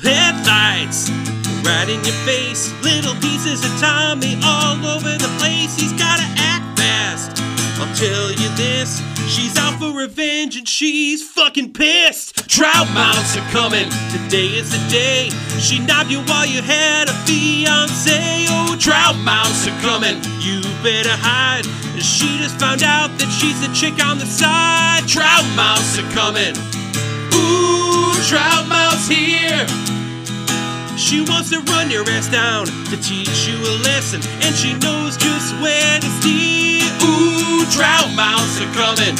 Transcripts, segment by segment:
Headlights right in your face, little pieces of Tommy all over the place. He's gotta act fast. I'll tell you this, she's out for revenge and she's fucking pissed. Trout mouths are coming, today is the day. She nabbed you while you had a fiance. Oh, trout mouths are coming, you better hide. She just found out that she's the chick on the side. Trout mouths are coming. Ooh, trout mouth here. She wants to run your ass down to teach you a lesson, and she knows just where to steer. Ooh, trout mouth are coming.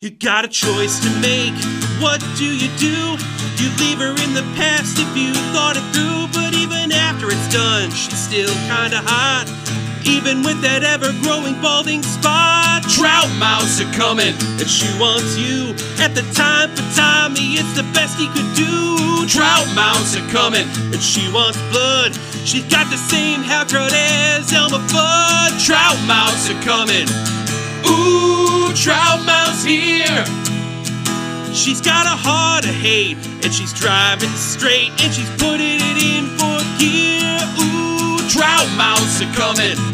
You got a choice to make. What do you do? You leave her in the past if you thought it through, but even after it's done, she's still kinda hot. Even with that ever growing balding spot, Trout Mouth are coming, and she wants you. At the time for Tommy, it's the best he could do. Trout Mouth are coming, and she wants blood. She's got the same haircut as Elmer Fudd. Trout Mouth are coming. Ooh, Trout Mouth here. She's got a heart of hate, and she's driving straight, and she's putting it in for gear. Ooh, Trout Mouth are coming.